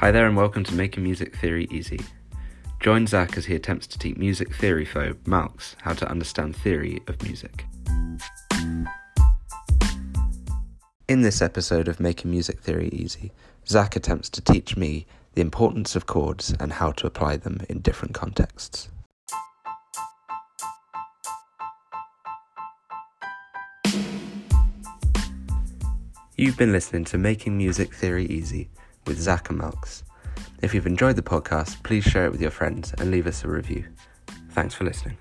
Hi there, and welcome to Making Music Theory Easy. Join Zach as he attempts to teach music theory foe Malcs how to understand theory of music. In this episode of Making Music Theory Easy, Zach attempts to teach me the importance of chords and how to apply them in different contexts. You've been listening to Making Music Theory Easy with Zach and Malcs. If you've enjoyed the podcast, please share it with your friends and leave us a review. Thanks for listening.